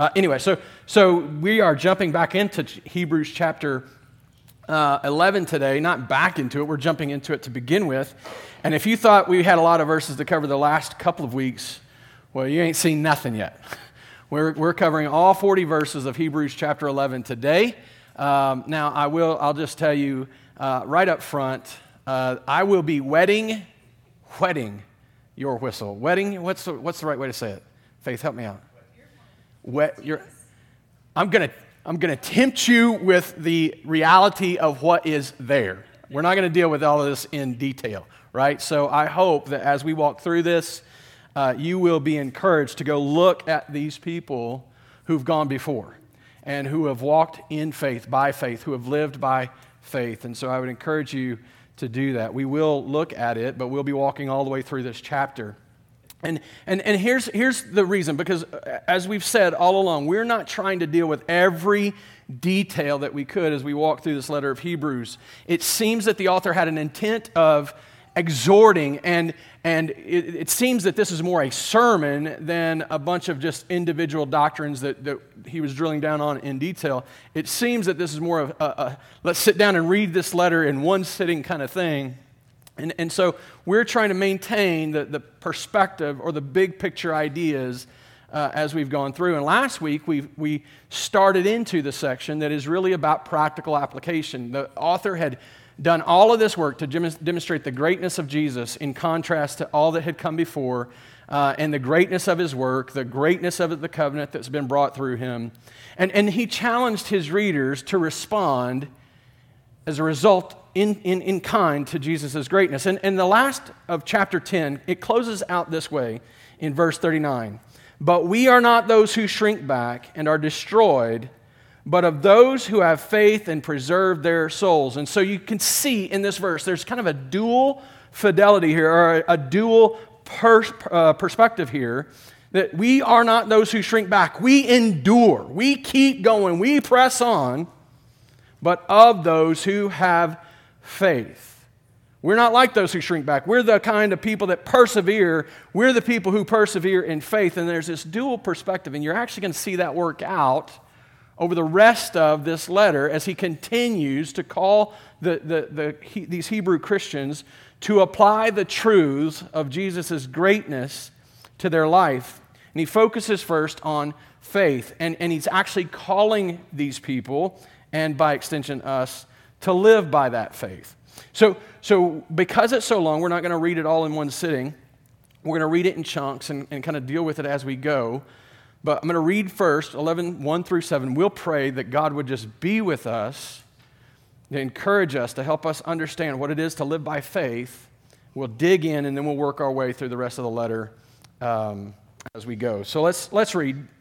Uh, anyway, so, so we are jumping back into Hebrews chapter uh, 11 today, not back into it, we're jumping into it to begin with. And if you thought we had a lot of verses to cover the last couple of weeks, well, you ain't seen nothing yet. We're, we're covering all 40 verses of Hebrews chapter 11 today. Um, now, I will, I'll just tell you uh, right up front, uh, I will be wetting, wetting your whistle. Wetting, what's the, what's the right way to say it? Faith, help me out. Wet your, I'm going to I'm going to tempt you with the reality of what is there. We're not going to deal with all of this in detail, right? So I hope that as we walk through this, uh, you will be encouraged to go look at these people who've gone before and who have walked in faith, by faith, who have lived by faith. And so I would encourage you to do that. We will look at it, but we'll be walking all the way through this chapter. And, and, and here's, here's the reason because, uh, as we've said all along, we're not trying to deal with every detail that we could as we walk through this letter of Hebrews. It seems that the author had an intent of exhorting, and, and it, it, seems that this is more a sermon than a bunch of just individual doctrines that, that he was drilling down on in detail. It seems that this is more of a, a let's sit down and read this letter in one sitting kind of thing. And, and so we're trying to maintain the, the perspective or the big picture ideas uh, as we've gone through. And last week, we we started into the section that is really about practical application. The author had done all of this work to demonstrate the greatness of Jesus in contrast to all that had come before, uh, and the greatness of his work, the greatness of the covenant that's been brought through him. And, and he challenged his readers to respond as a result in, in, in kind to Jesus' greatness. And in the last of chapter 10, it closes out this way in verse 39 But we are not those who shrink back and are destroyed but of those who have faith and preserve their souls. And so you can see in this verse, there's kind of a dual fidelity here, or a, a dual pers- uh, perspective here. That we are not those who shrink back. We endure. We keep going. We press on. But of those who have faith. We're not like those who shrink back. We're the kind of people that persevere. We're the people who persevere in faith. And there's this dual perspective, and you're actually going to see that work out over the rest of this letter as he continues to call the, the, the, he, these Hebrew Christians to apply the truths of Jesus' greatness to their life. And he focuses first on faith, and, and he's actually calling these people, and by extension us, to live by that faith. So, so because it's so long, we're not going to read it all in one sitting. We're going to read it in chunks and, and kind of deal with it as we go. But I'm going to read first 11, 1 through 7. We'll pray that God would just be with us, to encourage us, to help us understand what it is to live by faith. We'll dig in and then we'll work our way through the rest of the letter um, as we go. So let's, let's read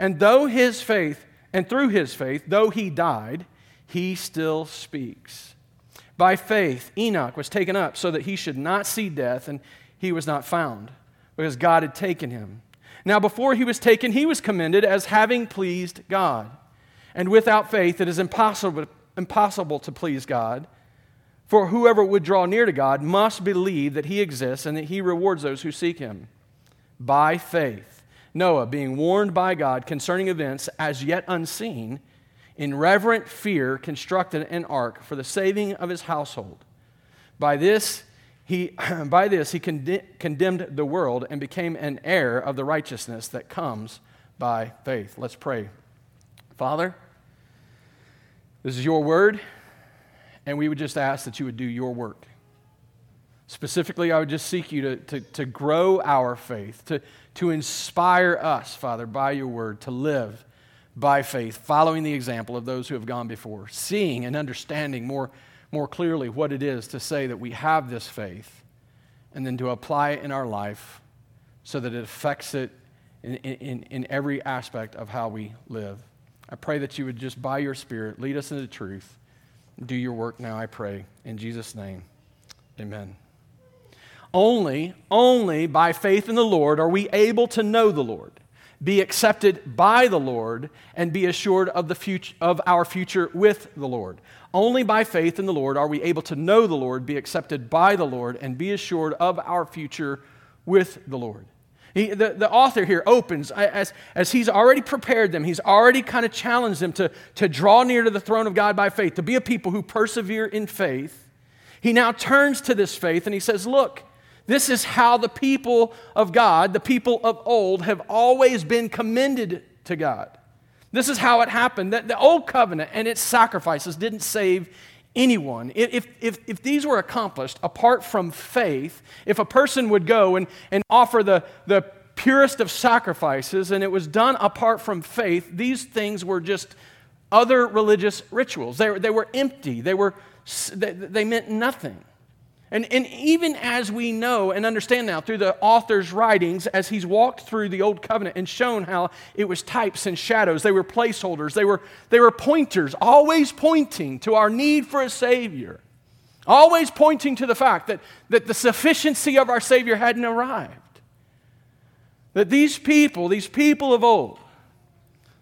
And though his faith, and through his faith, though he died, he still speaks. By faith, Enoch was taken up so that he should not see death, and he was not found, because God had taken him. Now, before he was taken, he was commended as having pleased God. And without faith, it is impossible, impossible to please God. For whoever would draw near to God must believe that he exists and that he rewards those who seek him. By faith, Noah, being warned by God concerning events as yet unseen, in reverent fear constructed an ark for the saving of his household. By this, he, by this, he condemned the world and became an heir of the righteousness that comes by faith. Let's pray. Father, this is your word, and we would just ask that you would do your work. Specifically, I would just seek you to, to, to grow our faith, to, to inspire us, Father, by your word, to live by faith, following the example of those who have gone before, seeing and understanding more more clearly what it is to say that we have this faith and then to apply it in our life so that it affects it in, in, in every aspect of how we live. I pray that you would just, by your Spirit, lead us into truth. Do your work now, I pray. In Jesus' name, amen. Only, only by faith in the Lord are we able to know the Lord, be accepted by the Lord, and be assured of, the future, of our future with the Lord. Only by faith in the Lord are we able to know the Lord, be accepted by the Lord, and be assured of our future with the Lord. He, the, the author here opens, as, as he's already prepared them, he's already kind of challenged them to, to draw near to the throne of God by faith, to be a people who persevere in faith. He now turns to this faith and he says, Look, this is how the people of God, the people of old, have always been commended to God. This is how it happened. That the old covenant and its sacrifices didn't save anyone. If, if, if these were accomplished apart from faith, if a person would go and, and offer the, the purest of sacrifices and it was done apart from faith, these things were just other religious rituals. They, they were empty, they, were, they, they meant nothing. And, and even as we know and understand now through the author's writings, as he's walked through the Old Covenant and shown how it was types and shadows, they were placeholders, they were, they were pointers, always pointing to our need for a Savior, always pointing to the fact that, that the sufficiency of our Savior hadn't arrived. That these people, these people of old,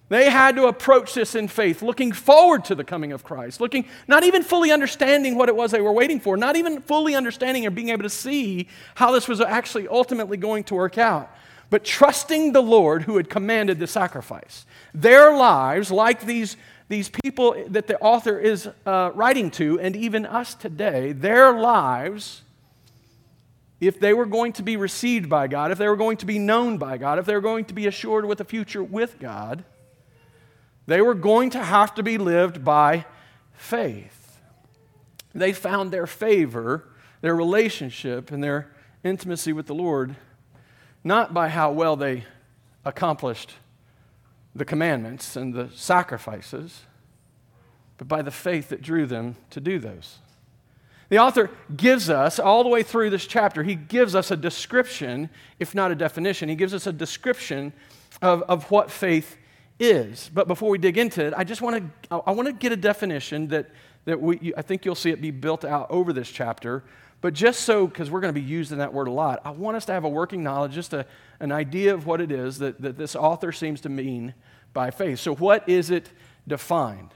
they had to approach this in faith, looking forward to the coming of Christ, looking, not even fully understanding what it was they were waiting for, not even fully understanding or being able to see how this was actually ultimately going to work out, but trusting the Lord who had commanded the sacrifice. Their lives, like these, these people that the author is uh, writing to, and even us today, their lives, if they were going to be received by God, if they were going to be known by God, if they were going to be assured with a future with God, they were going to have to be lived by faith. They found their favor, their relationship, and their intimacy with the Lord not by how well they accomplished the commandments and the sacrifices, but by the faith that drew them to do those. The author gives us, all the way through this chapter, he gives us a description, if not a definition, he gives us a description of, of what faith is. But before we dig into it, I just want to I want to get a definition that that we I think you'll see it be built out over this chapter. But just so, because we're going to be using that word a lot, I want us to have a working knowledge, just a, an idea of what it is that, that this author seems to mean by faith. So, what is it defined?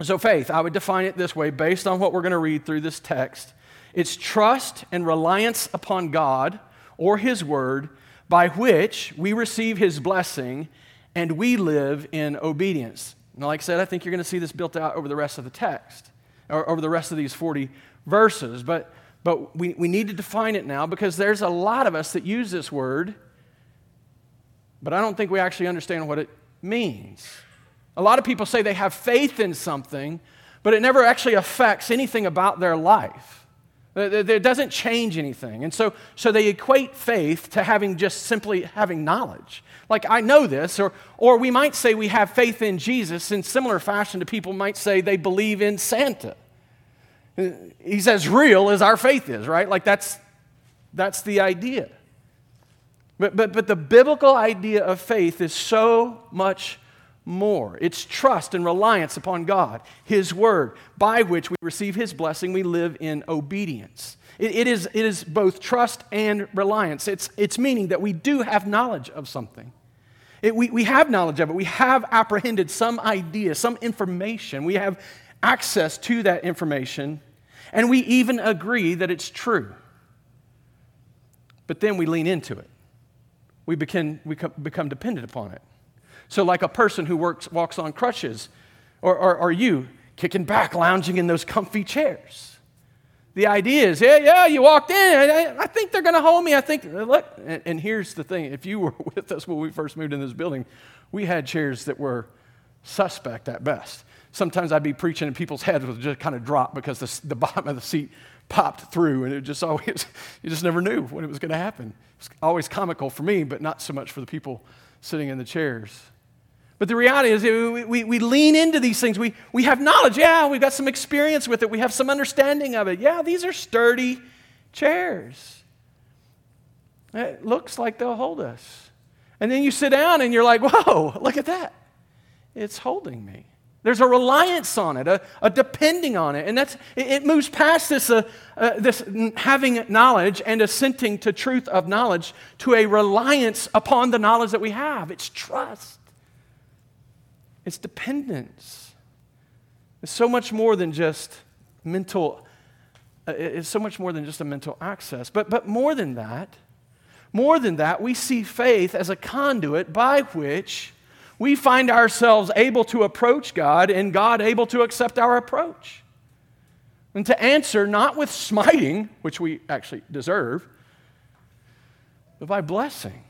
So, faith, I would define it this way based on what we're going to read through this text it's trust and reliance upon God or His Word by which we receive His blessing and we live in obedience. Now, like I said, I think you're going to see this built out over the rest of the text, or over the rest of these 40 verses. But, but we, we need to define it now because there's a lot of us that use this word, but I don't think we actually understand what it means. A lot of people say they have faith in something, but it never actually affects anything about their life. It doesn't change anything. And so, so they equate faith to having just simply having knowledge. Like, I know this, or, or we might say we have faith in Jesus in similar fashion to people might say they believe in Santa. He's as real as our faith is, right? Like, that's, that's the idea. But, but, but the biblical idea of faith is so much more. It's trust and reliance upon God, His Word, by which we receive His blessing, we live in obedience. It, it, is, it is both trust and reliance. It's, it's meaning that we do have knowledge of something. It, we, we have knowledge of it. We have apprehended some idea, some information. We have access to that information, and we even agree that it's true. But then we lean into it. We, begin, we become dependent upon it. So, like a person who works, walks on crutches, or, or you kicking back, lounging in those comfy chairs. The idea is, yeah, yeah, you walked in. I, I think they're going to hold me. I think, uh, look. And, and here's the thing if you were with us when we first moved in this building, we had chairs that were suspect at best. Sometimes I'd be preaching and people's heads would just kind of drop because the, the bottom of the seat popped through and it just always, you just never knew when it was going to happen. It's always comical for me, but not so much for the people sitting in the chairs. But the reality is, we, we, we, lean into these things. We, we have knowledge. Yeah, we've got some experience with it. We have some understanding of it. Yeah, these are sturdy chairs. It looks like they'll hold us. And then you sit down and you're like, whoa, look at that. it's holding me. There's a reliance on it, a, a depending on it. And that's, it, it moves past this, uh, uh, this having knowledge and assenting to truth of knowledge to a reliance upon the knowledge that we have. It's trust, it's dependence. It's so much more than just mental, uh, it's so much more than just a mental access. But, but more than that, more than that, we see faith as a conduit by which we find ourselves able to approach God and God able to accept our approach. And to answer not with smiting, which we actually deserve, but by blessing.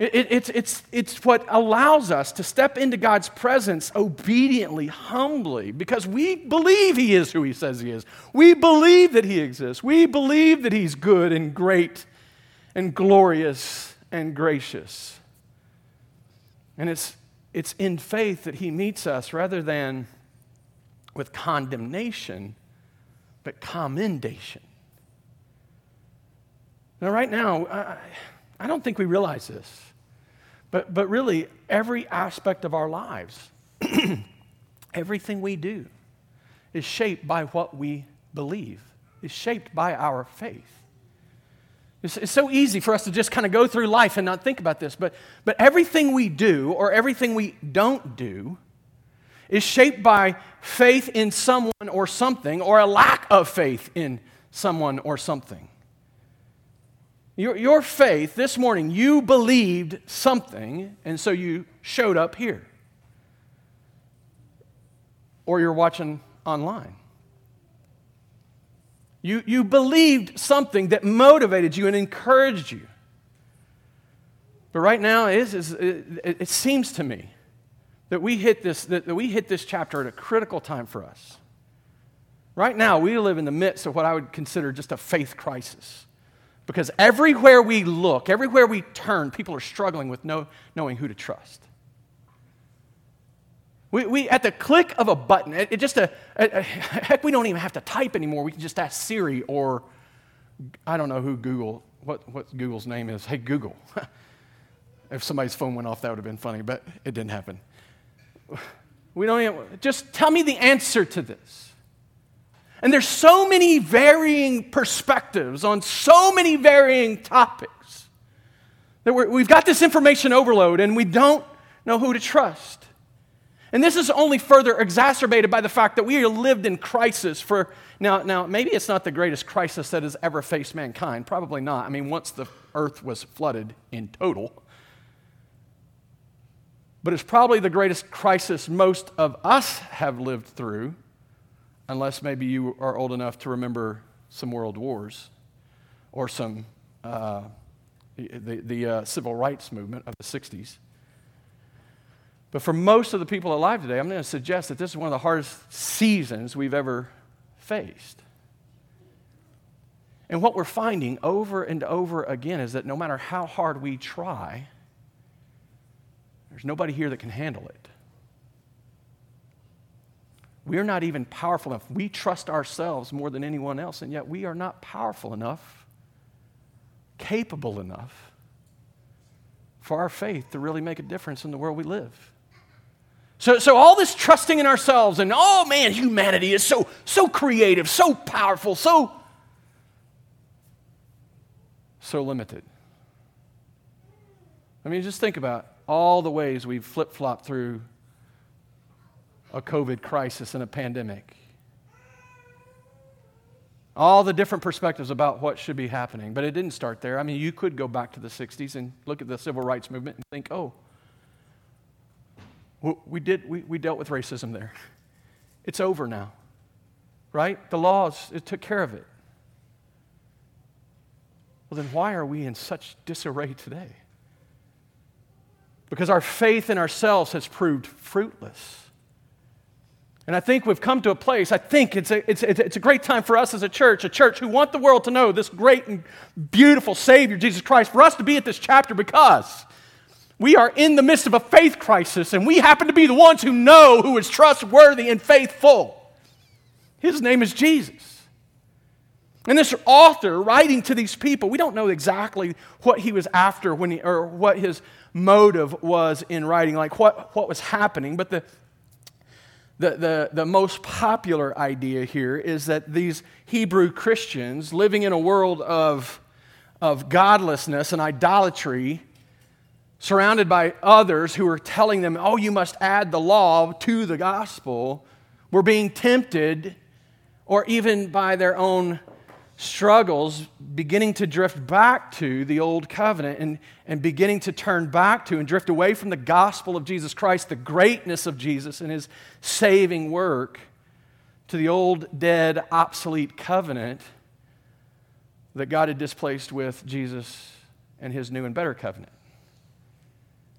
It, it, it's, it's, it's what allows us to step into God's presence obediently, humbly, because we believe He is who He says He is. We believe that He exists. We believe that He's good and great and glorious and gracious. And it's, it's in faith that he meets us rather than with condemnation, but commendation. Now, right now, I, I don't think we realize this, but, but really, every aspect of our lives, everything we do, is shaped by what we believe, is shaped by our faith. It's, it's, so easy for us to just kind of go through life and not think about this, but, but everything we do or everything we don't do is shaped by faith in someone or something or a lack of faith in someone or something. Your, your faith, this morning, you believed something, and so you showed up here. Or you're watching online. You, you believed something that motivated you and encouraged you. But right now, it, is, it, it seems to me that we, hit this, that we hit this chapter at a critical time for us. Right now, we live in the midst of what I would consider just a faith crisis. Because everywhere we look, everywhere we turn, people are struggling with know, knowing who to trust. We, we, at the click of a button, it, it just a, a, a, heck, we don't even have to type anymore. We can just ask Siri or I don't know who Google, what, what Google's name is. Hey, Google. if somebody's phone went off, that would have been funny, but it didn't happen. We don't even, just tell me the answer to this. And there's so many varying perspectives on so many varying topics that we have got this information overload and we don't know who to trust. And this is only further exacerbated by the fact that we lived in crisis for now, now maybe it's not the greatest crisis that has ever faced mankind. Probably not. I mean, once the earth was flooded in total. But it's probably the greatest crisis most of us have lived through, unless maybe you are old enough to remember some world wars or some uh, the, the uh, civil rights movement of the 60s. But for most of the people alive today, I'm going to suggest that this is one of the hardest seasons we've ever faced. And what we're finding over and over again is that no matter how hard we try, there's nobody here that can handle it. We're not even powerful enough. We trust ourselves more than anyone else, and yet we are not powerful enough, capable enough for our faith to really make a difference in the world we live. So, so all this trusting in ourselves and oh man, humanity is so so creative, so powerful, so so limited. I mean, just think about all the ways we've flip flopped through a COVID crisis and a pandemic. All the different perspectives about what should be happening. But it didn't start there. I mean, you could go back to the 60s and look at the civil rights movement and think, oh, we, did, we, we dealt with racism there. It's over now, right? The laws, it took care of it. Well, then why are we in such disarray today? Because our faith in ourselves has proved fruitless. And I think we've come to a place, I think it's a, it's, it's a great time for us as a church, a church who want the world to know this great and beautiful Savior, Jesus Christ, for us to be at this chapter because we are in the midst of a faith crisis, and we happen to be the ones who know who is trustworthy and faithful. His name is Jesus. And this author writing to these people, we don't know exactly what he was after when he, or what his motive was in writing, like what, what was happening. But the, the, the, the most popular idea here is that these Hebrew Christians living in a world of, of godlessness and idolatry, surrounded by others who are telling them, oh, you must add the law to the gospel, were being tempted, or even by their own struggles, beginning to drift back to the old covenant and, and beginning to turn back to and drift away from the gospel of Jesus Christ, the greatness of Jesus and his saving work, to the old, dead, obsolete covenant that God had displaced with Jesus and his new and better covenant.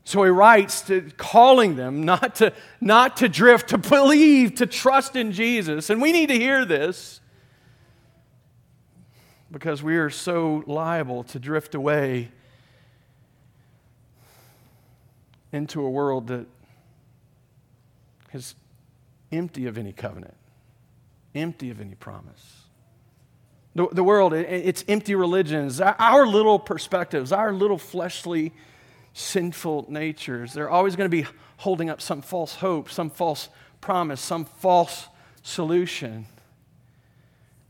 So he writes to calling them not to, not to drift, to believe, to trust in Jesus. And we need to hear this because we are so liable to drift away into a world that is empty of any covenant, empty of any promise. The, the world, it, it's empty religions, our little perspectives, our little fleshly, sinful natures. They're always going to be holding up some false hope, some false promise, some false solution.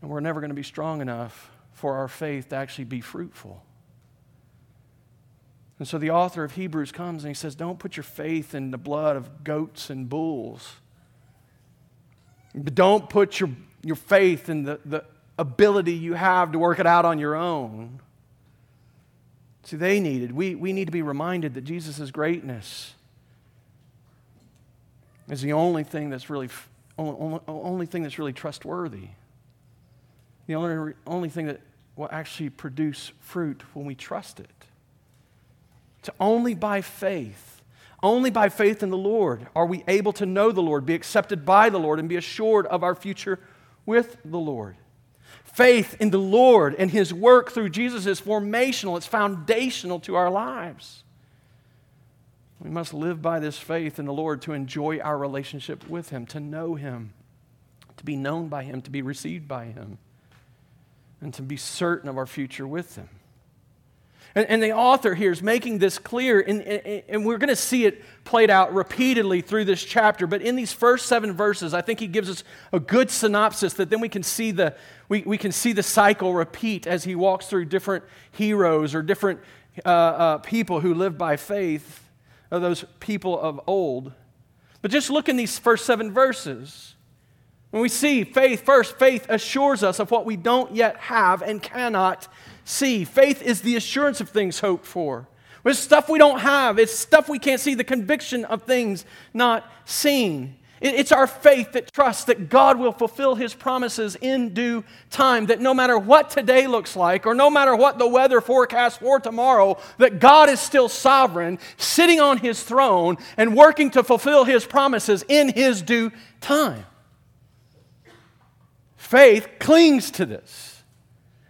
And we're never going to be strong enough for our faith to actually be fruitful. And so the author of Hebrews comes and he says, Don't put your faith in the blood of goats and bulls. Don't put your, your faith in the, the ability you have to work it out on your own. See, they needed, we, we need to be reminded that Jesus' greatness is the only thing that's really, only, only thing that's really trustworthy. The only, only thing that will actually produce fruit when we trust it. It's only by faith, only by faith in the Lord are we able to know the Lord, be accepted by the Lord, and be assured of our future with the Lord. Faith in the Lord and His work through Jesus is formational, it's foundational to our lives. We must live by this faith in the Lord to enjoy our relationship with Him, to know Him, to be known by Him, to be received by Him and to be certain of our future with Him. And, and the author here is making this clear, and, and, and we're going to see it played out repeatedly through this chapter. But in these first seven verses, I think he gives us a good synopsis that then we can see the, we, we can see the cycle repeat as he walks through different heroes or different uh, uh, people who live by faith, or those people of old. But just look in these first seven verses. When we see faith first, faith assures us of what we don't yet have and cannot see. Faith is the assurance of things hoped for. It's stuff we don't have, it's stuff we can't see, the conviction of things not seen. It's our faith that trusts that God will fulfill His promises in due time, that no matter what today looks like, or no matter what the weather forecast for tomorrow, that God is still sovereign, sitting on His throne, and working to fulfill His promises in His due time. Faith clings to this.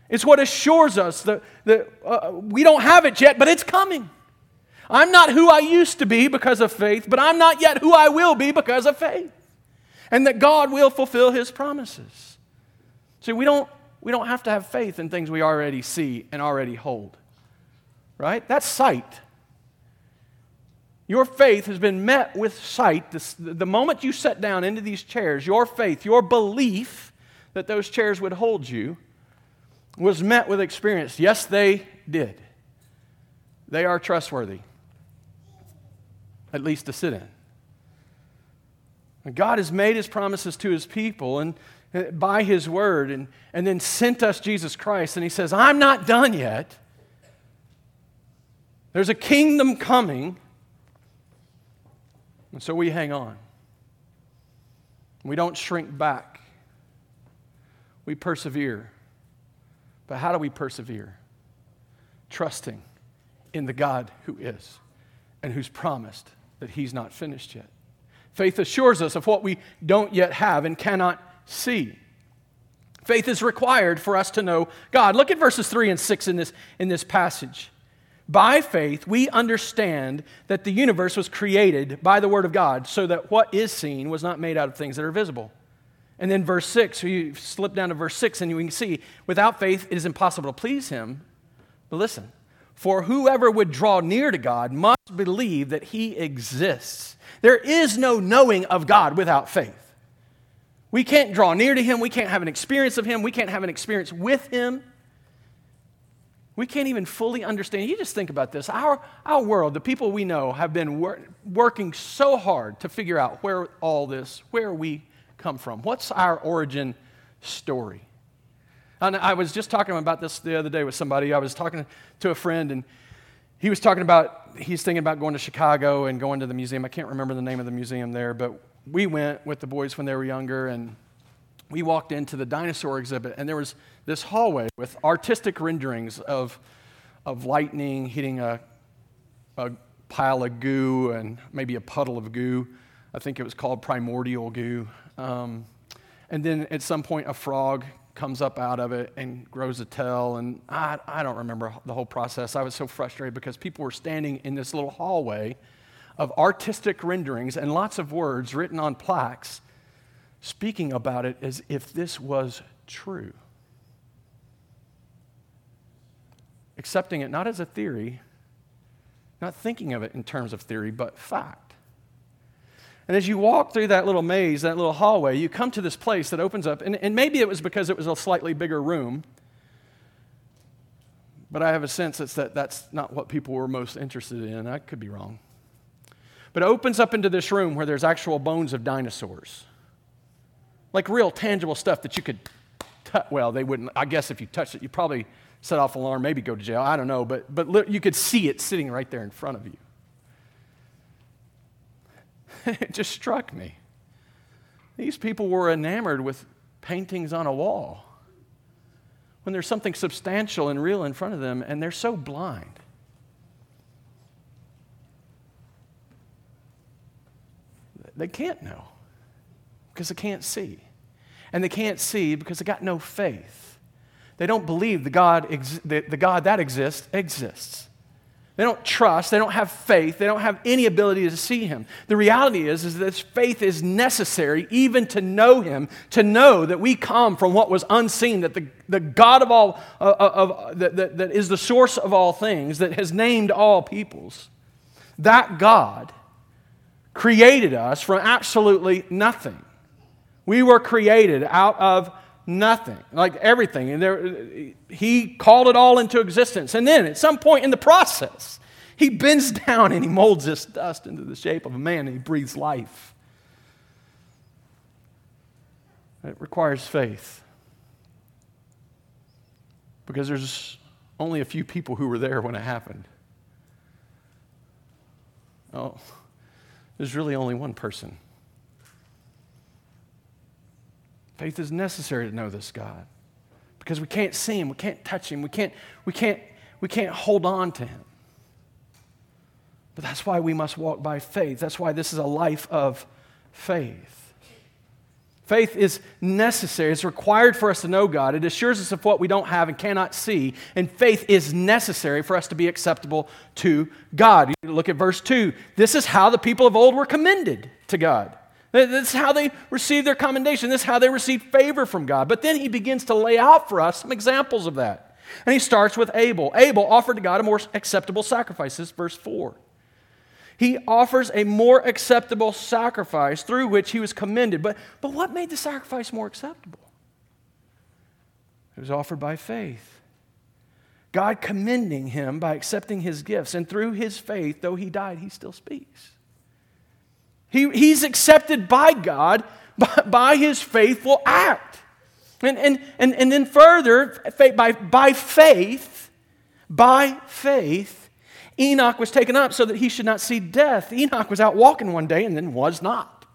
It's what assures us that, that uh, we don't have it yet, but it's coming. I'm not who I used to be because of faith, but I'm not yet who I will be because of faith. And that God will fulfill his promises. See, we don't, we don't have to have faith in things we already see and already hold, right? That's sight. Your faith has been met with sight. The, the moment you sat down into these chairs, your faith, your belief, that those chairs would hold you was met with experience. Yes, they did. They are trustworthy, at least to sit in. And God has made his promises to his people and uh, by his word and, and then sent us Jesus Christ. And he says, I'm not done yet. There's a kingdom coming. And so we hang on. We don't shrink back we persevere. But how do we persevere? Trusting in the God who is and who's promised that He's not finished yet. Faith assures us of what we don't yet have and cannot see. Faith is required for us to know God. Look at verses 3 and 6 in this, in this passage. By faith, we understand that the universe was created by the Word of God, so that what is seen was not made out of things that are visible. And then verse 6, so you slip down to verse 6 and you can see, without faith it is impossible to please him. But listen, For whoever would draw near to God must believe that he exists. There is no knowing of God without faith. We can't draw near to him. We can't have an experience of him. We can't have an experience with him. We can't even fully understand. You just think about this. Our, our world, the people we know, have been wor- working so hard to figure out where all this, where we come from. What's our origin story? And I was just talking about this the other day with somebody. I was talking to a friend, and he was talking about, he's thinking about going to Chicago and going to the museum. I can't remember the name of the museum there, but we went with the boys when they were younger, and we walked into the dinosaur exhibit, and there was this hallway with artistic renderings of, of lightning hitting a, a pile of goo and maybe a puddle of goo. I think it was called primordial goo. Um, and then at some point, a frog comes up out of it and grows a tail. And I, I don't remember the whole process. I was so frustrated because people were standing in this little hallway of artistic renderings and lots of words written on plaques speaking about it as if this was true. Accepting it not as a theory, not thinking of it in terms of theory, but fact. And as you walk through that little maze, that little hallway, you come to this place that opens up. And, and maybe it was because it was a slightly bigger room. But I have a sense that that's not what people were most interested in. I could be wrong. But it opens up into this room where there's actual bones of dinosaurs. Like real tangible stuff that you could touch. Well, they wouldn't. I guess if you touched it, you probably set off an alarm, maybe go to jail. I don't know. But, but you could see it sitting right there in front of you. it just struck me. These people were enamored with paintings on a wall when there's something substantial and real in front of them, and they're so blind. They can't know because they can't see. And they can't see because they got no faith. They don't believe the God, ex- the, the God that exists exists. They don't trust, they don't have faith, they don't have any ability to see him. The reality is, is that faith is necessary even to know him, to know that we come from what was unseen, that the, the God of all, uh, uh of, that, that, that is the source of all things, that has named all peoples, that God created us from absolutely nothing. We were created out of nothing, like everything. And there, he called it all into existence. And then at some point in the process, he bends down and he molds this dust into the shape of a man and he breathes life. It requires faith. Because there's only a few people who were there when it happened. Oh, there's really only one person. Faith is necessary to know this God because we can't see him, we can't touch him, we can't, we can't, we can't hold on to him. But that's why we must walk by faith. That's why this is a life of faith. Faith is necessary. It's required for us to know God. It assures us of what we don't have and cannot see. And faith is necessary for us to be acceptable to God. You look at verse 2. This is how the people of old were commended to God. This is how they received their commendation. This is how they received favor from God. But then he begins to lay out for us some examples of that. And he starts with Abel. Abel offered to God a more acceptable sacrifice. This verse 4. He offers a more acceptable sacrifice through which he was commended. But, but what made the sacrifice more acceptable? It was offered by faith. God commending him by accepting his gifts. And through his faith, though he died, he still speaks. He, he's accepted by God by, by his faithful act. And, and, and, and then further, by, by faith, by faith, Enoch was taken up so that he should not see death. Enoch was out walking one day and then was not.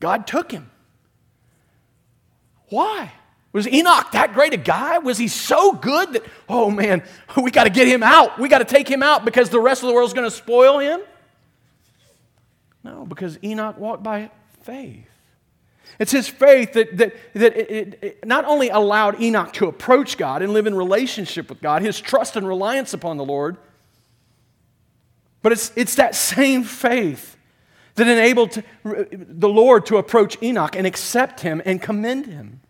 God took him. Why? Was Enoch that great a guy? Was he so good that, oh man, we got to get him out. We got to take him out because the rest of the world's going to spoil him? No, because Enoch walked by faith. It's his faith that, that, that it, it, it not only allowed Enoch to approach God and live in relationship with God, his trust and reliance upon the Lord, but it's, it's that same faith that enabled to, the Lord to approach Enoch and accept him and commend him.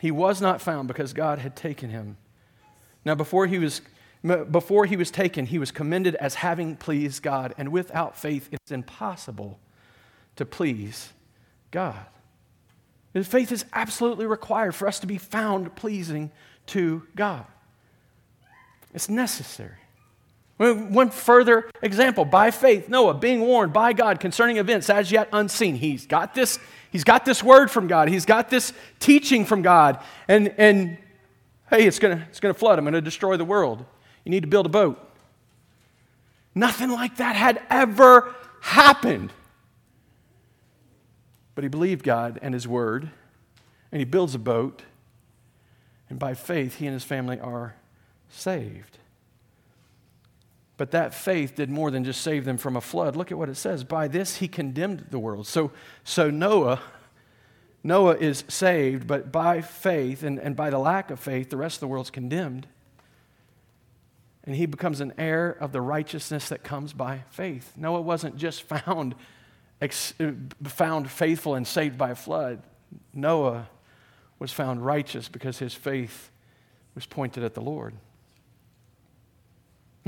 He was not found because God had taken him Now, before he was before he was taken, he was commended as having pleased God, and without faith, it's impossible to please God. And Faith is absolutely required for us to be found pleasing to God. It's necessary. One further example by faith, Noah being warned by God concerning events as yet unseen. He's got this, he's got this word from God, he's got this teaching from God, and, and hey, it's gonna, it's gonna flood, I'm gonna destroy the world. You need to build a boat. Nothing like that had ever happened. But he believed God and his word, and he builds a boat, and by faith, he and his family are saved. But that faith did more than just save them from a flood. Look at what it says. By this he condemned the world. So, so Noah, Noah is saved, but by faith and, and by the lack of faith, the rest of the world's condemned. And he becomes an heir of the righteousness that comes by faith. Noah wasn't just found, ex, found faithful and saved by a flood. Noah was found righteous because his faith was pointed at the Lord.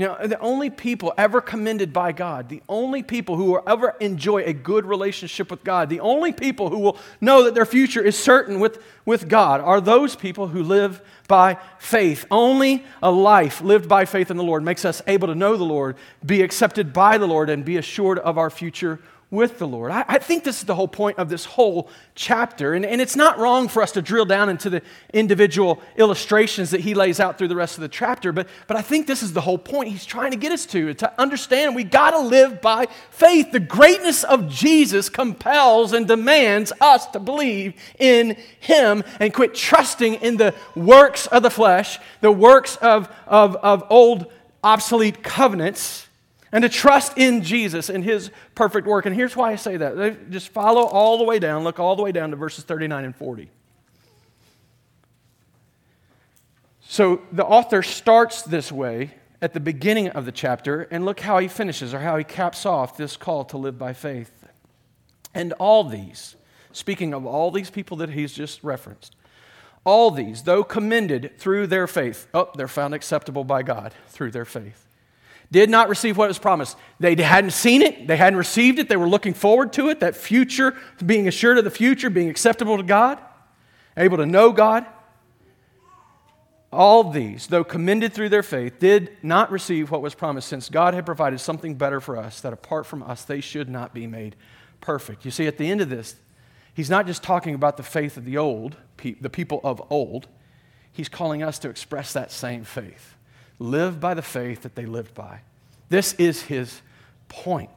You know, the only people ever commended by God, the only people who will ever enjoy a good relationship with God, the only people who will know that their future is certain with, with God are those people who live by faith. Only a life lived by faith in the Lord makes us able to know the Lord, be accepted by the Lord, and be assured of our future with the Lord. I, I, think this is the whole point of this whole chapter. And, and it's not wrong for us to drill down into the individual illustrations that he lays out through the rest of the chapter, but, but I think this is the whole point he's trying to get us to, to understand we got to live by faith. The greatness of Jesus compels and demands us to believe in him and quit trusting in the works of the flesh, the works of, of, of old obsolete covenants and to trust in Jesus and his perfect work. And here's why I say that. Just follow all the way down, look all the way down to verses 39 and 40. So the author starts this way at the beginning of the chapter, and look how he finishes or how he caps off this call to live by faith. And all these, speaking of all these people that he's just referenced, all these, though commended through their faith, oh, they're found acceptable by God through their faith did not receive what was promised. They hadn't seen it, they hadn't received it, they were looking forward to it, that future, being assured of the future, being acceptable to God, able to know God. All these, though commended through their faith, did not receive what was promised, since God had provided something better for us, that apart from us, they should not be made perfect. You see, at the end of this, he's not just talking about the faith of the old, the people of old, he's calling us to express that same faith live by the faith that they lived by. This is his point.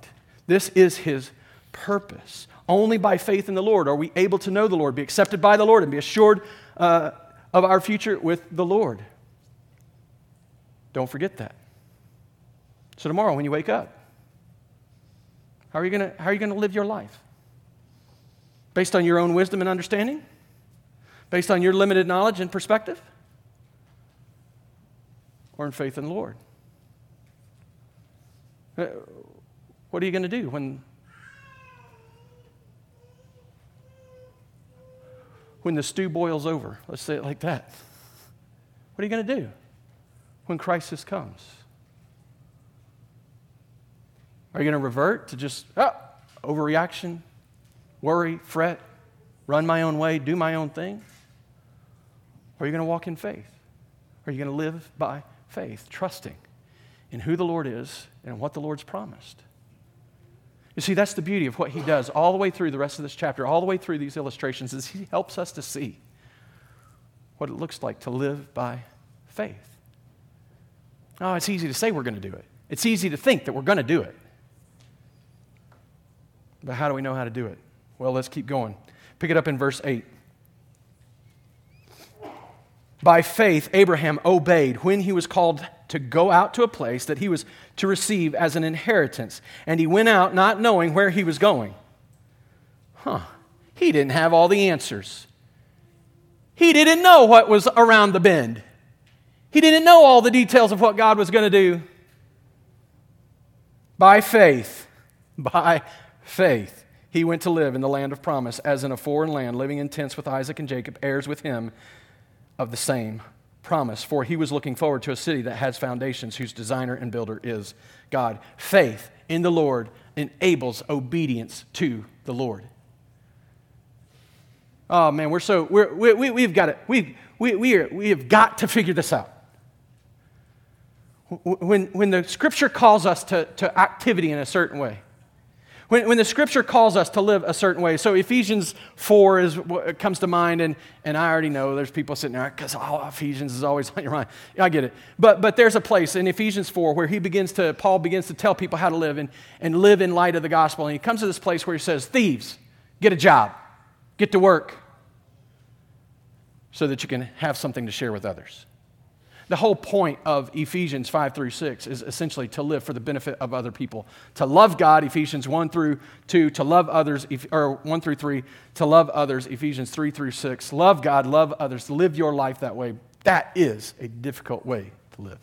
This is his purpose. Only by faith in the Lord are we able to know the Lord, be accepted by the Lord, and be assured uh, of our future with the Lord. Don't forget that. So, tomorrow when you wake up, how are you going to live your life? Based on your own wisdom and understanding? Based on your limited knowledge and perspective? Or in faith in the Lord? Uh, what are you going to do when, when the stew boils over? Let's say it like that. What are you going to do when crisis comes? Are you going to revert to just oh, overreaction, worry, fret, run my own way, do my own thing? Or are you going to walk in faith? Are you going to live by faith, trusting in who the Lord is and what the Lord's promised. You see, that's the beauty of what he does all the way through the rest of this chapter, all the way through these illustrations, is he helps us to see what it looks like to live by faith. Oh, it's easy to say we're going to do it. It's easy to think that we're going to do it. But how do we know how to do it? Well, let's keep going. Pick it up in verse 8. By faith, Abraham obeyed when he was called to go out to a place that he was to receive as an inheritance. And he went out not knowing where he was going. Huh. He didn't have all the answers. He didn't know what was around the bend. He didn't know all the details of what God was going to do. By faith, by faith, he went to live in the land of promise as in a foreign land, living in tents with Isaac and Jacob, heirs with him of the same promise, for he was looking forward to a city that has foundations, whose designer and builder is God. Faith in the Lord enables obedience to the Lord. Oh man, we're so we're, we, we, we've got it. We we we, are, we have got to figure this out. When when the Scripture calls us to, to activity in a certain way, when, when the scripture calls us to live a certain way, so Ephesians 4 is what comes to mind, and, and I already know there's people sitting there because oh, Ephesians is always on your mind. I get it. But, but there's a place in Ephesians 4 where he begins to, Paul begins to tell people how to live and, and live in light of the gospel. And he comes to this place where he says, Thieves, get a job, get to work, so that you can have something to share with others. The whole point of Ephesians 5 through 6 is essentially to live for the benefit of other people. To love God, Ephesians 1 through 2, to love others, or 1 through 3, to love others, Ephesians 3 through 6. Love God, love others, live your life that way. That is a difficult way to live.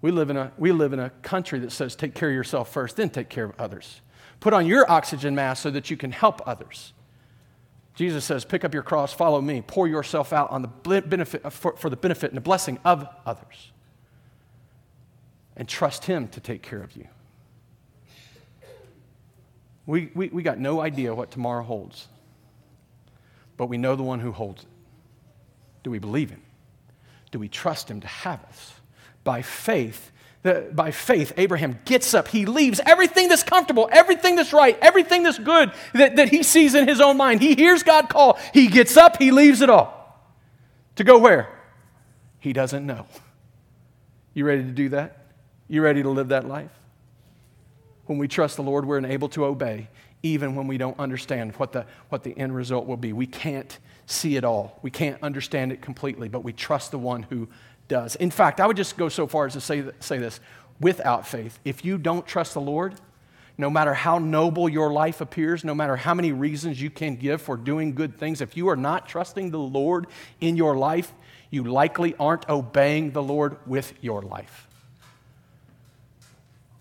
We live in a, we live in a country that says take care of yourself first, then take care of others. Put on your oxygen mask so that you can help others. Jesus says, Pick up your cross, follow me, pour yourself out on the benefit, uh, for, for the benefit and the blessing of others, and trust Him to take care of you. We, we, we got no idea what tomorrow holds, but we know the one who holds it. Do we believe Him? Do we trust Him to have us? By faith, that by faith, Abraham gets up. He leaves everything that's comfortable, everything that's right, everything that's good that, that he sees in his own mind. He hears God call. He gets up, he leaves it all. To go where? He doesn't know. You ready to do that? You ready to live that life? When we trust the Lord, we're enabled to obey, even when we don't understand what the, what the end result will be. We can't see it all, we can't understand it completely, but we trust the one who does. In fact, I would just go so far as to say, say this without faith, if you don't trust the Lord, no matter how noble your life appears, no matter how many reasons you can give for doing good things, if you are not trusting the Lord in your life, you likely aren't obeying the Lord with your life.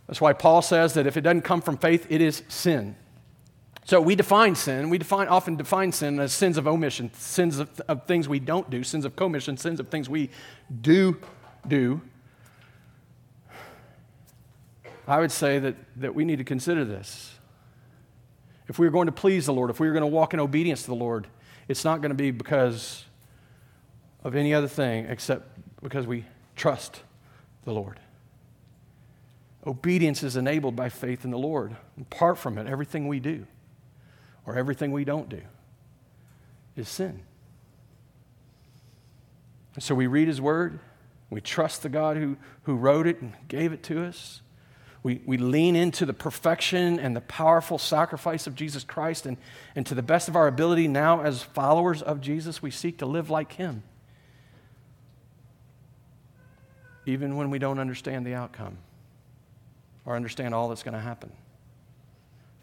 That's why Paul says that if it doesn't come from faith, it is sin. So we define sin. We define, often define sin as sins of omission, sins of, of things we don't do, sins of commission, sins of things we do do. I would say that, that we need to consider this. If we are going to please the Lord, if we are going to walk in obedience to the Lord, it's not going to be because of any other thing except because we trust the Lord. Obedience is enabled by faith in the Lord. Apart from it, everything we do or everything we don't do is sin. And so we read His Word, we trust the God who, who wrote it and gave it to us. We, we lean into the perfection and the powerful sacrifice of Jesus Christ, and, and to the best of our ability now, as followers of Jesus, we seek to live like Him, even when we don't understand the outcome or understand all that's going to happen.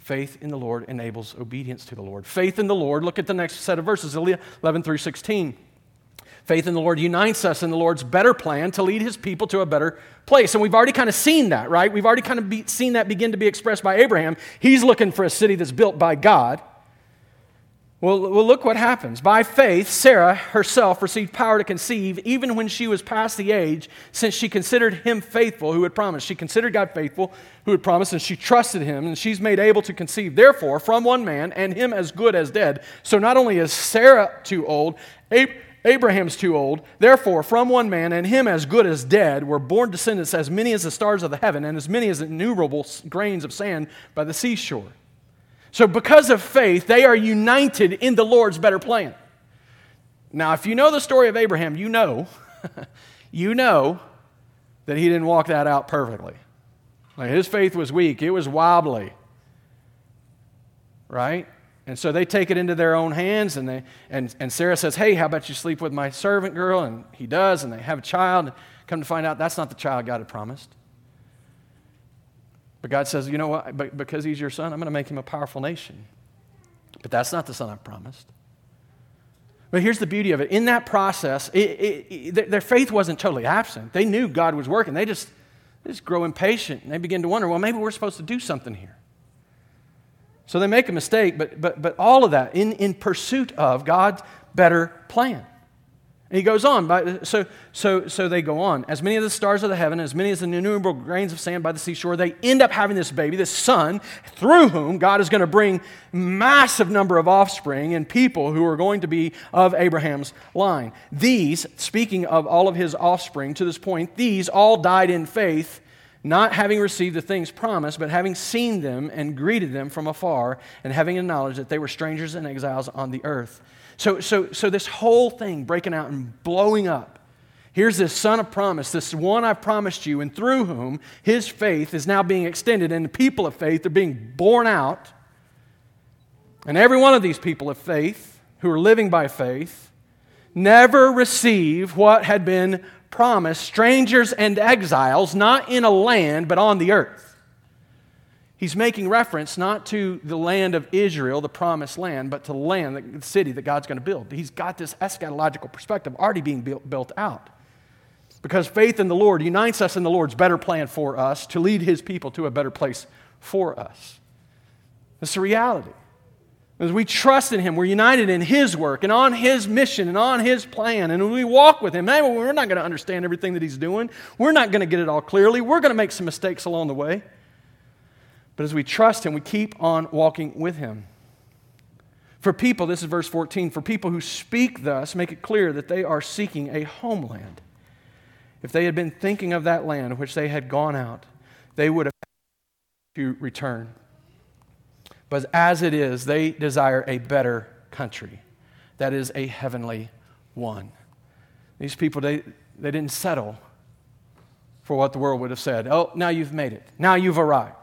Faith in the Lord enables obedience to the Lord. Faith in the Lord, look at the next set of verses 11 through 16. Faith in the Lord unites us in the Lord's better plan to lead his people to a better place. And we've already kind of seen that, right? We've already kind of be, seen that begin to be expressed by Abraham. He's looking for a city that's built by God. Well, well, look what happens. By faith, Sarah herself received power to conceive even when she was past the age, since she considered him faithful who had promised. She considered God faithful who had promised, and she trusted him, and she's made able to conceive. Therefore, from one man, and him as good as dead. So not only is Sarah too old, Abraham's too old. Therefore, from one man, and him as good as dead, were born descendants as many as the stars of the heaven, and as many as innumerable grains of sand by the seashore. So, because of faith, they are united in the Lord's better plan. Now, if you know the story of Abraham, you know, you know that he didn't walk that out perfectly. Like his faith was weak, it was wobbly. Right? And so they take it into their own hands, and, they, and, and Sarah says, Hey, how about you sleep with my servant girl? And he does, and they have a child. Come to find out, that's not the child God had promised. But God says, you know what? Because he's your son, I'm going to make him a powerful nation. But that's not the son I promised. But here's the beauty of it. In that process, it, it, it, their faith wasn't totally absent. They knew God was working. They just, they just grow impatient and they begin to wonder, well, maybe we're supposed to do something here. So they make a mistake, but, but, but all of that in, in pursuit of God's better plan. And he goes on. By, so, so, so they go on. As many of the stars of the heaven, as many as the innumerable grains of sand by the seashore, they end up having this baby, this son, through whom God is going to bring massive number of offspring and people who are going to be of Abraham's line. These, speaking of all of his offspring to this point, these all died in faith, not having received the things promised, but having seen them and greeted them from afar, and having acknowledged that they were strangers and exiles on the earth. So, so, so this whole thing breaking out and blowing up. Here's this son of promise, this one I've promised you, and through whom his faith is now being extended, and the people of faith are being born out. And every one of these people of faith who are living by faith never receive what had been promised strangers and exiles, not in a land, but on the earth he's making reference not to the land of Israel, the promised land, but to the land, the city that God's going to build. He's got this eschatological perspective already being built, out. Because faith in the Lord unites us in the Lord's better plan for us to lead his people to a better place for us. It's a reality. As we trust in him, we're united in his work and on his mission and on his plan. And when we walk with him, we're not going to understand everything that he's doing. We're not going to get it all clearly. We're going to make some mistakes along the way. But as we trust Him, we keep on walking with Him. For people, this is verse 14, for people who speak thus, make it clear that they are seeking a homeland. If they had been thinking of that land which they had gone out, they would have to return. But as it is, they desire a better country. That is a heavenly one. These people, they, they didn't settle for what the world would have said. Oh, now you've made it. Now you've arrived.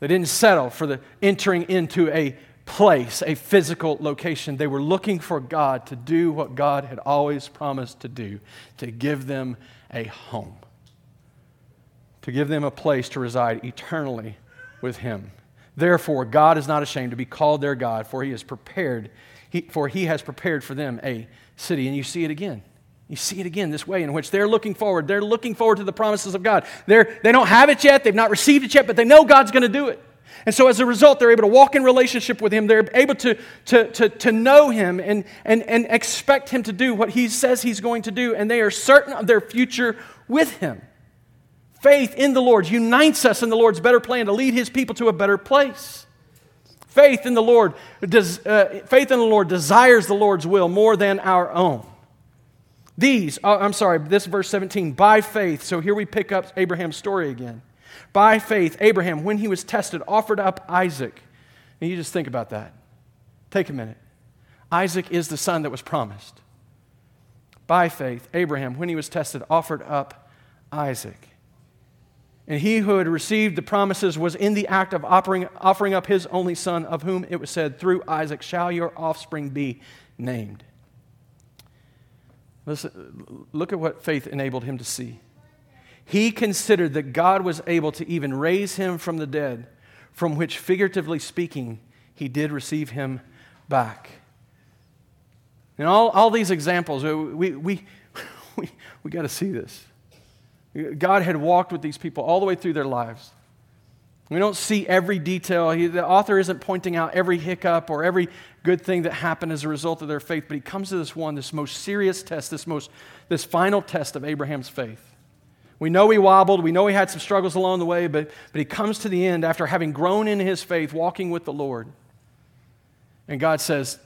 They didn't settle for the entering into a place, a physical location. They were looking for God to do what God had always promised to do to give them a home, to give them a place to reside eternally with Him. Therefore, God is not ashamed to be called their God, for He has prepared, he, for He has prepared for them a city. And you see it again. You see it again this way in which they're looking forward. They're looking forward to the promises of God. They're, they don't have it yet, they've not received it yet, but they know God's going to do it. And so as a result, they're able to walk in relationship with Him. They're able to, to, to, to know Him and, and, and expect Him to do what He says He's going to do. And they are certain of their future with Him. Faith in the Lord unites us in the Lord's better plan to lead His people to a better place. Faith in the Lord, does, uh, faith in the Lord desires the Lord's will more than our own. These, oh, I'm sorry, this verse 17, by faith. So here we pick up Abraham's story again. By faith, Abraham, when he was tested, offered up Isaac. And you just think about that. Take a minute. Isaac is the son that was promised. By faith, Abraham, when he was tested, offered up Isaac. And he who had received the promises was in the act of offering, offering up his only son, of whom it was said, Through Isaac shall your offspring be named. Listen, uh, look at what faith enabled him to see. He considered that God was able to even raise him from the dead, from which, figuratively speaking, he did receive him back. And all, all these examples, uh, we, we, we, we got to see this. God had walked with these people all the way through their lives. We don't see every detail. He, the author isn't pointing out every hiccup or every good thing that happened as a result of their faith, but he comes to this one, this most serious test, this, most, this final test of Abraham's faith. We know he wobbled, we know he had some struggles along the way, but, but he comes to the end after having grown in his faith, walking with the Lord. And God says,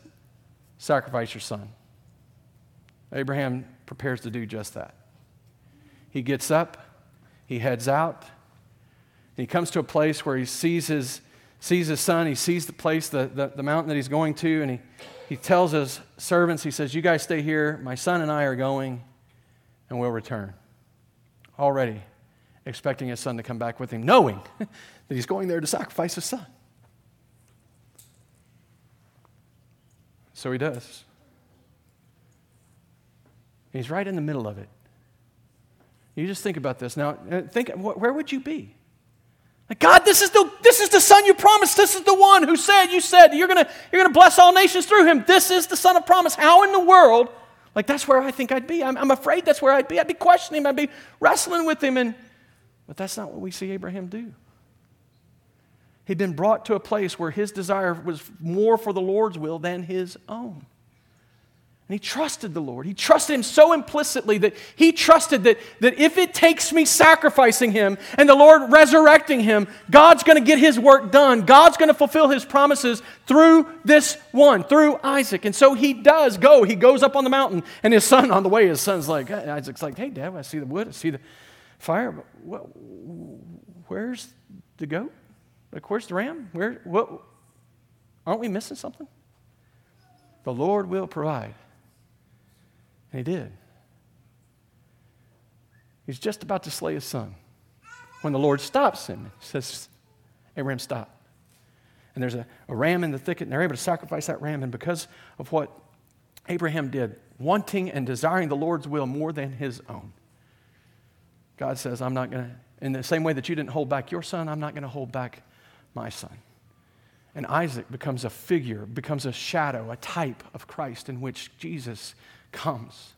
Sacrifice your son. Abraham prepares to do just that. He gets up, he heads out, and he comes to a place where he sees his, sees his son, he sees the place, the, the, the mountain that he's going to, and he, he tells his servants, he says, You guys stay here. My son and I are going, and we'll return. Already expecting his son to come back with him, knowing that he's going there to sacrifice his son. So he does. He's right in the middle of it. You just think about this. Now, uh, think, where would you be? God, this is, the, this is the son you promised. This is the one who said, you said, you're going you're gonna bless all nations through him. This is the son of promise. How in the world? Like, that's where I think I'd be. I'm, I'm afraid that's where I'd be. I'd be questioning him. I'd be wrestling with him. And, but that's not what we see Abraham do. He'd been brought to a place where his desire was more for the Lord's will than his own. And he trusted the Lord. He trusted him so implicitly that he trusted that, that if it takes me sacrificing him and the Lord resurrecting him, God's going to get his work done. God's going to fulfill his promises through this one, through Isaac. And so he does go. He goes up on the mountain, and his son on the way, his son's like, Isaac's like, hey, Dad, I see the wood, I see the fire, but where's the goat? Like, where's the ram? Where, what? Aren't we missing something? The Lord will provide. And he did. He's just about to slay his son when the Lord stops him and says, Abraham, stop. And there's a, a ram in the thicket, and they're able to sacrifice that ram. And because of what Abraham did, wanting and desiring the Lord's will more than his own, God says, I'm not going to, in the same way that you didn't hold back your son, I'm not going to hold back my son. And Isaac becomes a figure, becomes a shadow, a type of Christ in which Jesus comes.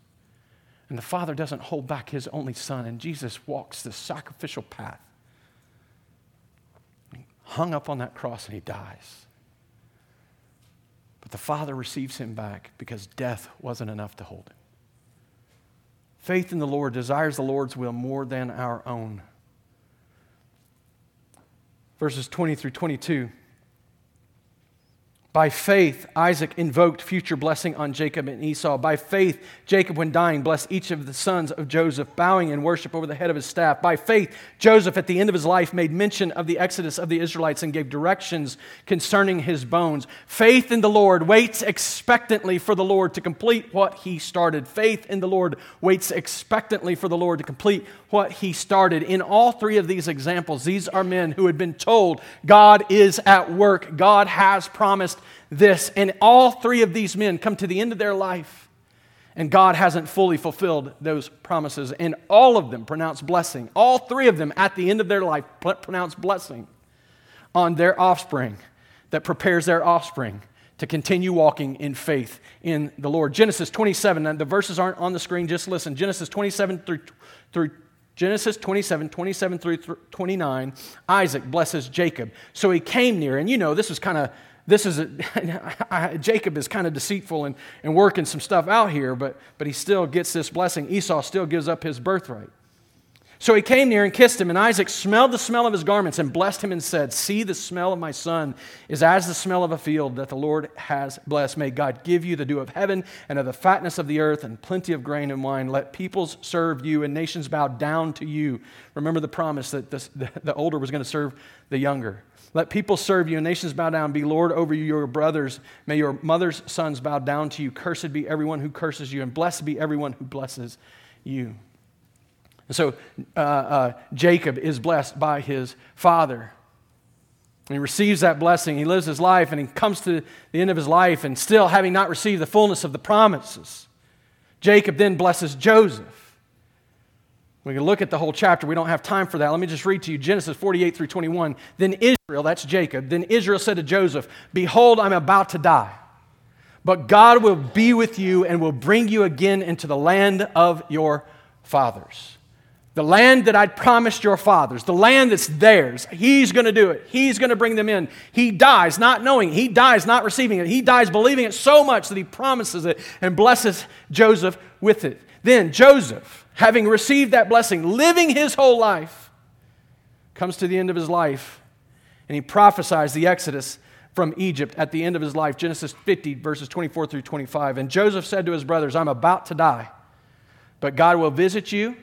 And the Father doesn't hold back his only Son, and Jesus walks the sacrificial path. He hung up on that cross and he dies. But the Father receives him back because death wasn't enough to hold him. Faith in the Lord desires the Lord's will more than our own. Verses 20 through 22. By faith, Isaac invoked future blessing on Jacob and Esau. By faith, Jacob, when dying, blessed each of the sons of Joseph, bowing in worship over the head of his staff. By faith, Joseph, at the end of his life, made mention of the exodus of the Israelites and gave directions concerning his bones. Faith in the Lord waits expectantly for the Lord to complete what he started. Faith in the Lord waits expectantly for the Lord to complete what he started. In all three of these examples, these are men who had been told God is at work, God has promised this. And all three of these men come to the end of their life, and God hasn't fully fulfilled those promises. And all of them pronounce blessing. All three of them at the end of their life pronounce blessing on their offspring that prepares their offspring to continue walking in faith in the Lord. Genesis 27, and the verses aren't on the screen, just listen. Genesis 27 through, through Genesis 27, 27 through 29, Isaac blesses Jacob. So he came near, and you know, this was kind of this is a, Jacob is kind of deceitful and, and working some stuff out here, but, but he still gets this blessing. Esau still gives up his birthright. So he came near and kissed him, and Isaac smelled the smell of his garments and blessed him and said, See, the smell of my son is as the smell of a field that the Lord has blessed. May God give you the dew of heaven and of the fatness of the earth and plenty of grain and wine. Let peoples serve you and nations bow down to you. Remember the promise that this, the, the older was going to serve the younger. Let people serve you and nations bow down. Be Lord over you, your brothers. May your mother's sons bow down to you. Cursed be everyone who curses you, and blessed be everyone who blesses you. And so uh, uh, Jacob is blessed by his father. And he receives that blessing. He lives his life, and he comes to the end of his life, and still having not received the fullness of the promises. Jacob then blesses Joseph. We can look at the whole chapter. We don't have time for that. Let me just read to you Genesis 48 through 21. Then Israel, that's Jacob, then Israel said to Joseph, Behold, I'm about to die. But God will be with you and will bring you again into the land of your fathers. The land that I'd promised your fathers, the land that's theirs. He's going to do it. He's going to bring them in. He dies not knowing. He dies not receiving it. He dies believing it so much that he promises it and blesses Joseph with it. Then Joseph, having received that blessing, living his whole life, comes to the end of his life and he prophesies the Exodus from Egypt at the end of his life. Genesis 50, verses 24 through 25. And Joseph said to his brothers, I'm about to die, but God will visit you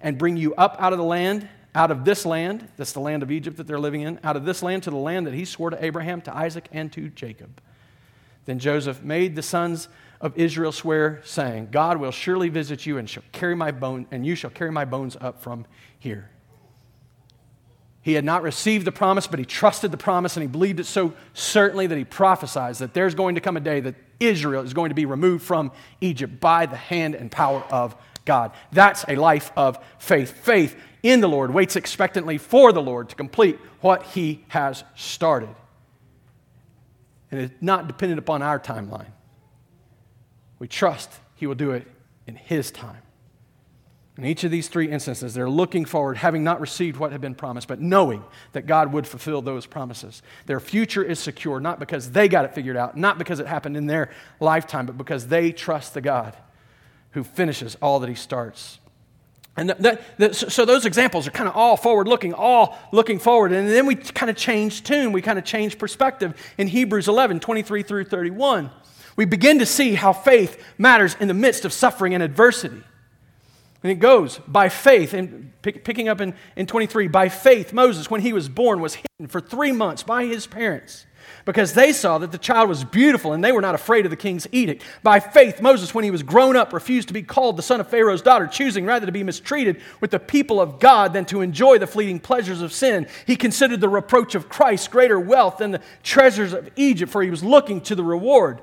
and bring you up out of the land, out of this land, that's the land of Egypt that they're living in, out of this land to the land that he swore to Abraham, to Isaac, and to Jacob. Then Joseph made the sons of Israel swear, saying, God will surely visit you and shall carry my bone, and you shall carry my bones up from here. He had not received the promise, but he trusted the promise and he believed it so certainly that he prophesied that there's going to come a day that Israel is going to be removed from Egypt by the hand and power of God. That's a life of faith. Faith in the Lord waits expectantly for the Lord to complete what he has started. And it's not dependent upon our timeline. We trust He will do it in His time. In each of these three instances, they're looking forward, having not received what had been promised, but knowing that God would fulfill those promises. Their future is secure, not because they got it figured out, not because it happened in their lifetime, but because they trust the God who finishes all that He starts. And that, that, so those examples are kind of all forward looking, all looking forward. And then we kind of change tune, we kind of change perspective in Hebrews 11 23 through 31. We begin to see how faith matters in the midst of suffering and adversity. And it goes by faith, and pick, picking up in, in 23, by faith, Moses, when he was born, was hidden for three months by his parents because they saw that the child was beautiful and they were not afraid of the king's edict. By faith, Moses, when he was grown up, refused to be called the son of Pharaoh's daughter, choosing rather to be mistreated with the people of God than to enjoy the fleeting pleasures of sin. He considered the reproach of Christ greater wealth than the treasures of Egypt, for he was looking to the reward.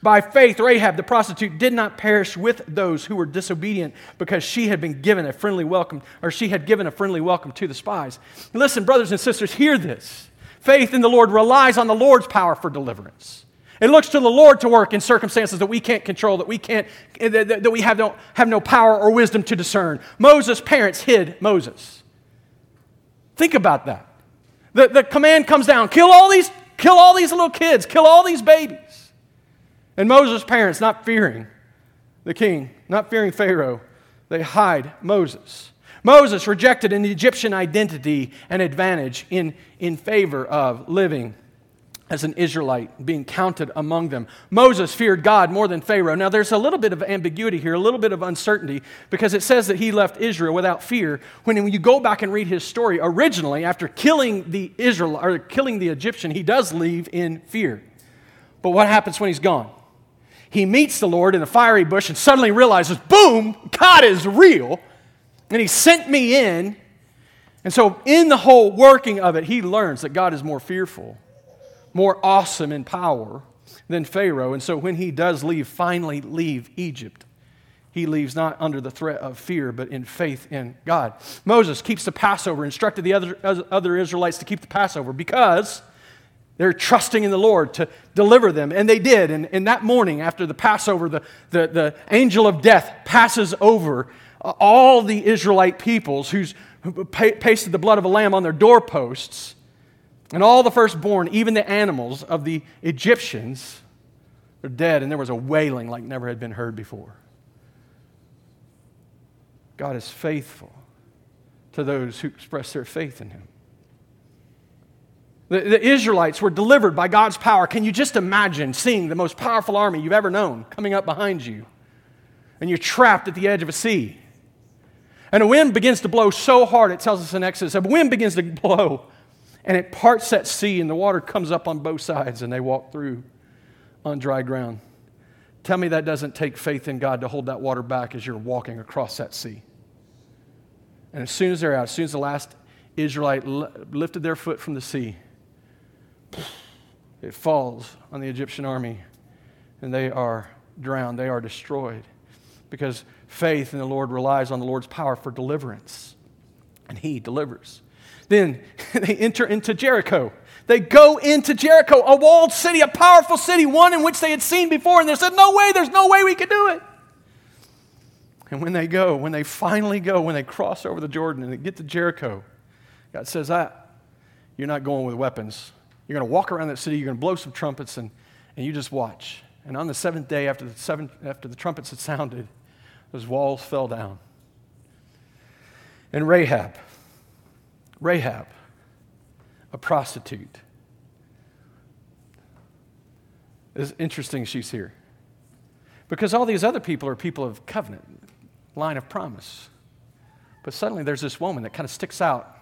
By faith, Rahab the prostitute did not perish with those who were disobedient because she had been given a friendly welcome, or she had given a friendly welcome to the spies. Listen, brothers and sisters, hear this. Faith in the Lord relies on the Lord's power for deliverance. It looks to the Lord to work in circumstances that we can't control, that we can't, that we have no, have no power or wisdom to discern. Moses' parents hid Moses. Think about that. The, the command comes down: kill all these, kill all these little kids, kill all these babies. And Moses' parents, not fearing the king, not fearing Pharaoh, they hide Moses. Moses rejected an Egyptian identity and advantage in, in favor of living as an Israelite, being counted among them. Moses feared God more than Pharaoh. Now, there's a little bit of ambiguity here, a little bit of uncertainty, because it says that he left Israel without fear. When you go back and read his story, originally, after killing the Israel or killing the Egyptian, he does leave in fear. But what happens when he's gone? He meets the Lord in a fiery bush and suddenly realizes, boom, God is real. And he sent me in. And so, in the whole working of it, he learns that God is more fearful, more awesome in power than Pharaoh. And so, when he does leave, finally leave Egypt, he leaves not under the threat of fear, but in faith in God. Moses keeps the Passover, instructed the other, other Israelites to keep the Passover because they're trusting in the Lord to deliver them. And they did. And, and that morning, after the Passover, the, the, the angel of death passes over uh, all the Israelite peoples who's who pasted the blood of a lamb on their doorposts, and all the firstborn, even the animals of the Egyptians, are dead, and there was a wailing like never had been heard before. God is faithful to those who express their faith in Him. The, the, Israelites were delivered by God's power. Can you just imagine seeing the most powerful army you've ever known coming up behind you? And you're trapped at the edge of a sea. And a wind begins to blow so hard, it tells us in Exodus, a wind begins to blow and it parts that sea and the water comes up on both sides and they walk through on dry ground. Tell me that doesn't take faith in God to hold that water back as you're walking across that sea. And as soon as they're out, as soon as the last Israelite lifted their foot from the sea, it falls on the Egyptian army and they are drowned, they are destroyed because faith in the Lord relies on the Lord's power for deliverance, and He delivers. Then they enter into Jericho. They go into Jericho, a walled city, a powerful city, one in which they had seen before, and they said, No way, there's no way we could do it. And when they go, when they finally go, when they cross over the Jordan and they get to Jericho, God says, ah, You're not going with weapons. You're going to walk around that city, you're going to blow some trumpets, and, and you just watch. And on the seventh day, after the, seventh, after the trumpets had sounded, those walls fell down. And Rahab, Rahab, a prostitute. It's interesting she's here. Because all these other people are people of covenant, line of promise. But suddenly there's this woman that kind of sticks out.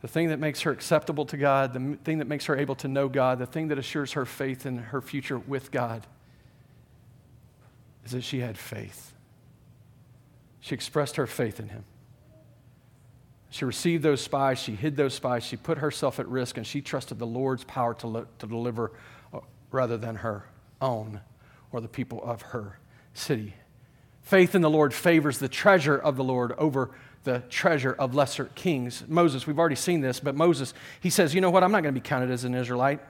The thing that makes her acceptable to God, the thing that makes her able to know God, the thing that assures her faith in her future with God is that she had faith. She expressed her faith in him. She received those spies, she hid those spies, she put herself at risk, and she trusted the Lord's power to, li- to deliver uh, rather than her own or the people of her city. Faith in the Lord favors the treasure of the Lord over the treasure of lesser kings. Moses, we've already seen this, but Moses, he says, You know what? I'm not going to be counted as an Israelite.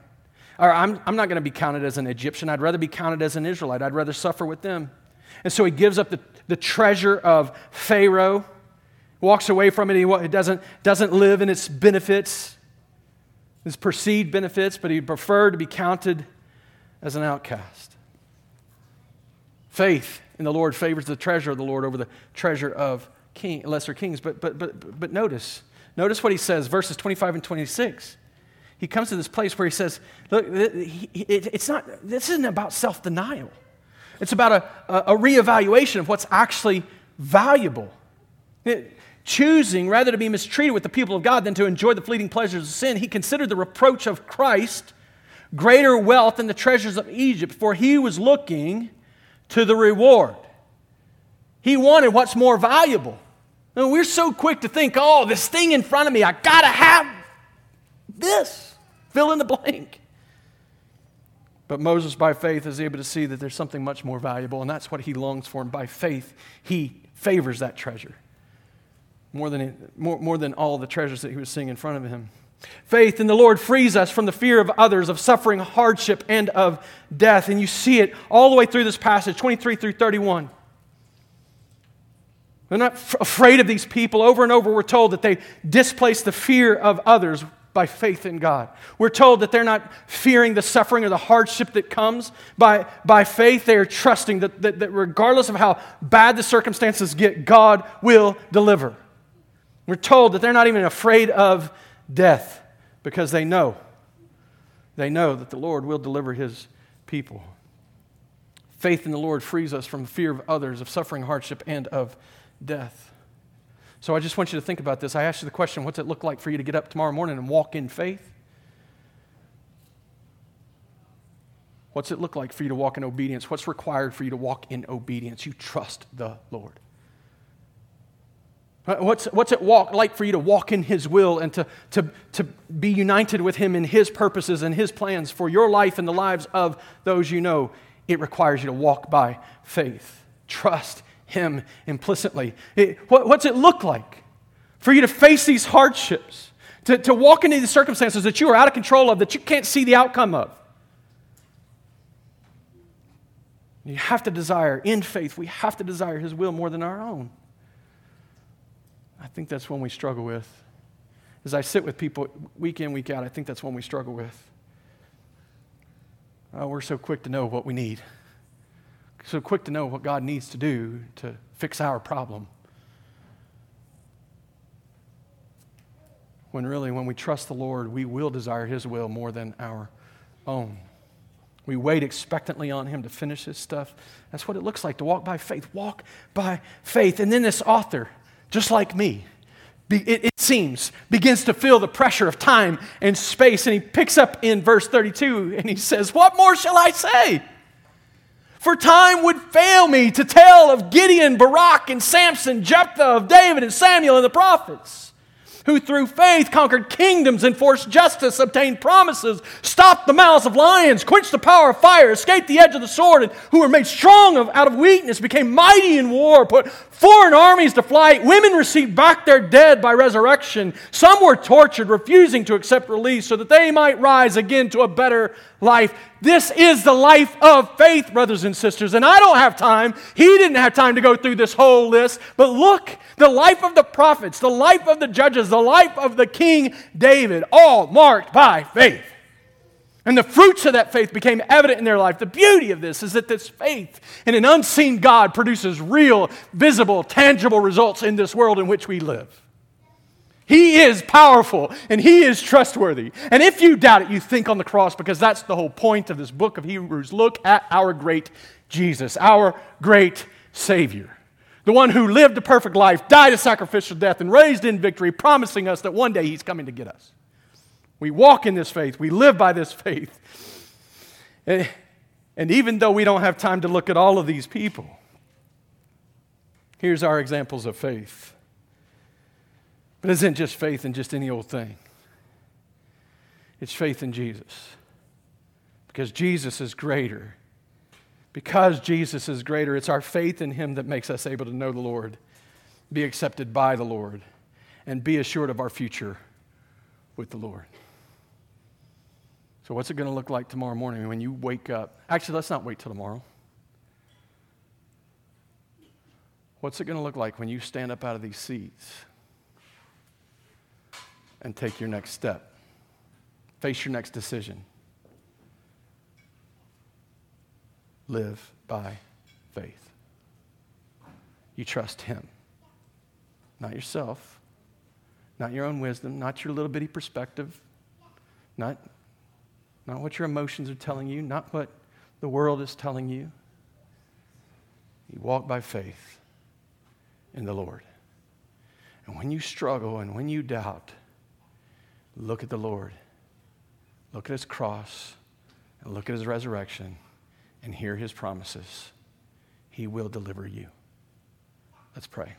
Or I'm, I'm not going to be counted as an Egyptian. I'd rather be counted as an Israelite. I'd rather suffer with them. And so he gives up the, the treasure of Pharaoh, walks away from it. He doesn't, doesn't live in its benefits, its perceived benefits, but he preferred to be counted as an outcast. Faith in the Lord favors the treasure of the Lord over the treasure of king, lesser kings. But, but, but, but notice, notice what he says, verses 25 and 26. He comes to this place where he says, Look, it's not, this isn't about self denial. It's about a, a, reevaluation of what's actually valuable. It, choosing rather to be mistreated with the people of God than to enjoy the fleeting pleasures of sin, he considered the reproach of Christ greater wealth than the treasures of Egypt, for he was looking to the reward. He wanted what's more valuable. And we're so quick to think, oh, this thing in front of me, I gotta have this. Fill in the blank. But Moses, by faith, is able to see that there's something much more valuable, and that's what he longs for. And by faith, he favors that treasure more than, more, more than all the treasures that he was seeing in front of him. Faith in the Lord frees us from the fear of others, of suffering, hardship, and of death. And you see it all the way through this passage, 23 through 31. They're not f- afraid of these people. Over and over, we're told that they displace the fear of others by faith in God. We're told that they're not fearing the suffering or the hardship that comes. By, by faith, they are trusting that, that, that regardless of how bad the circumstances get, God will deliver. We're told that they're not even afraid of death because they know. They know that the Lord will deliver his people. Faith in the Lord frees us from fear of others, of suffering, hardship, and of death. So I just want you to think about this. I asked you the question what's it look like for you to get up tomorrow morning and walk in faith? What's it look like for you to walk in obedience? What's required for you to walk in obedience? You trust the Lord. Uh, what's, what's it walk, like for you to walk in His will and to, to, to be united with Him in His purposes and His plans for your life and the lives of those you know? It requires you to walk by faith. Trust him implicitly. It, what, what's it look like for you to face these hardships, to, to walk into these circumstances that you are out of control of, that you can't see the outcome of? You have to desire, in faith, we have to desire His will more than our own. I think that's one we struggle with. As I sit with people week in, week out, I think that's one we struggle with. Oh, we're so quick to know what we need so quick to know what God needs to do to fix our problem. When really, when we trust the Lord, we will desire His will more than our own. We wait expectantly on Him to finish His stuff. That's what it looks like to walk by faith. Walk by faith. And then this author, just like me, it, it, seems, begins to feel the pressure of time and space. And he picks up in verse 32 and he says, What more shall I say? For time would fail me to tell of Gideon, Barak, and Samson, Jephthah, of David and Samuel and the prophets who through faith conquered kingdoms, enforced justice, obtained promises, stopped the mouths of lions, quenched the power of fire, escaped the edge of the sword, and who were made strong of, out of weakness, became mighty in war, put foreign armies to flight. Women received back their dead by resurrection. Some were tortured, refusing to accept release so that they might rise again to a better life. This is the life of faith, brothers and sisters. And I don't have time. He didn't have time to go through this whole list. But look, the life of the prophets, the life of the judges, the life of the King David, all marked by faith. And the fruits of that faith became evident in their life. The beauty of this is that this faith in an unseen God produces real, visible, tangible results in this world in which we live. He is powerful and He is trustworthy. And if you doubt it, you think on the cross because that's the whole point of this book of Hebrews. Look at our great Jesus, our great Savior. The one who lived a perfect life, died a sacrificial death, and raised in victory, promising us that one day He's coming to get us. We walk in this faith, we live by this faith. And even though we don't have time to look at all of these people, here's our examples of faith. But it isn't just faith in just any old thing, it's faith in Jesus. Because Jesus is greater. Because Jesus is greater, it's our faith in Him that makes us able to know the Lord, be accepted by the Lord, and be assured of our future with the Lord. So, what's it going to look like tomorrow morning when you wake up? Actually, let's not wait till tomorrow. What's it going to look like when you stand up out of these seats and take your next step? Face your next decision. Live by faith. You trust Him, not yourself, not your own wisdom, not your little bitty perspective, not, not what your emotions are telling you, not what the world is telling you. You walk by faith in the Lord. And when you struggle and when you doubt, look at the Lord. Look at his cross and look at his resurrection and hear his promises. He will deliver you. Let's pray.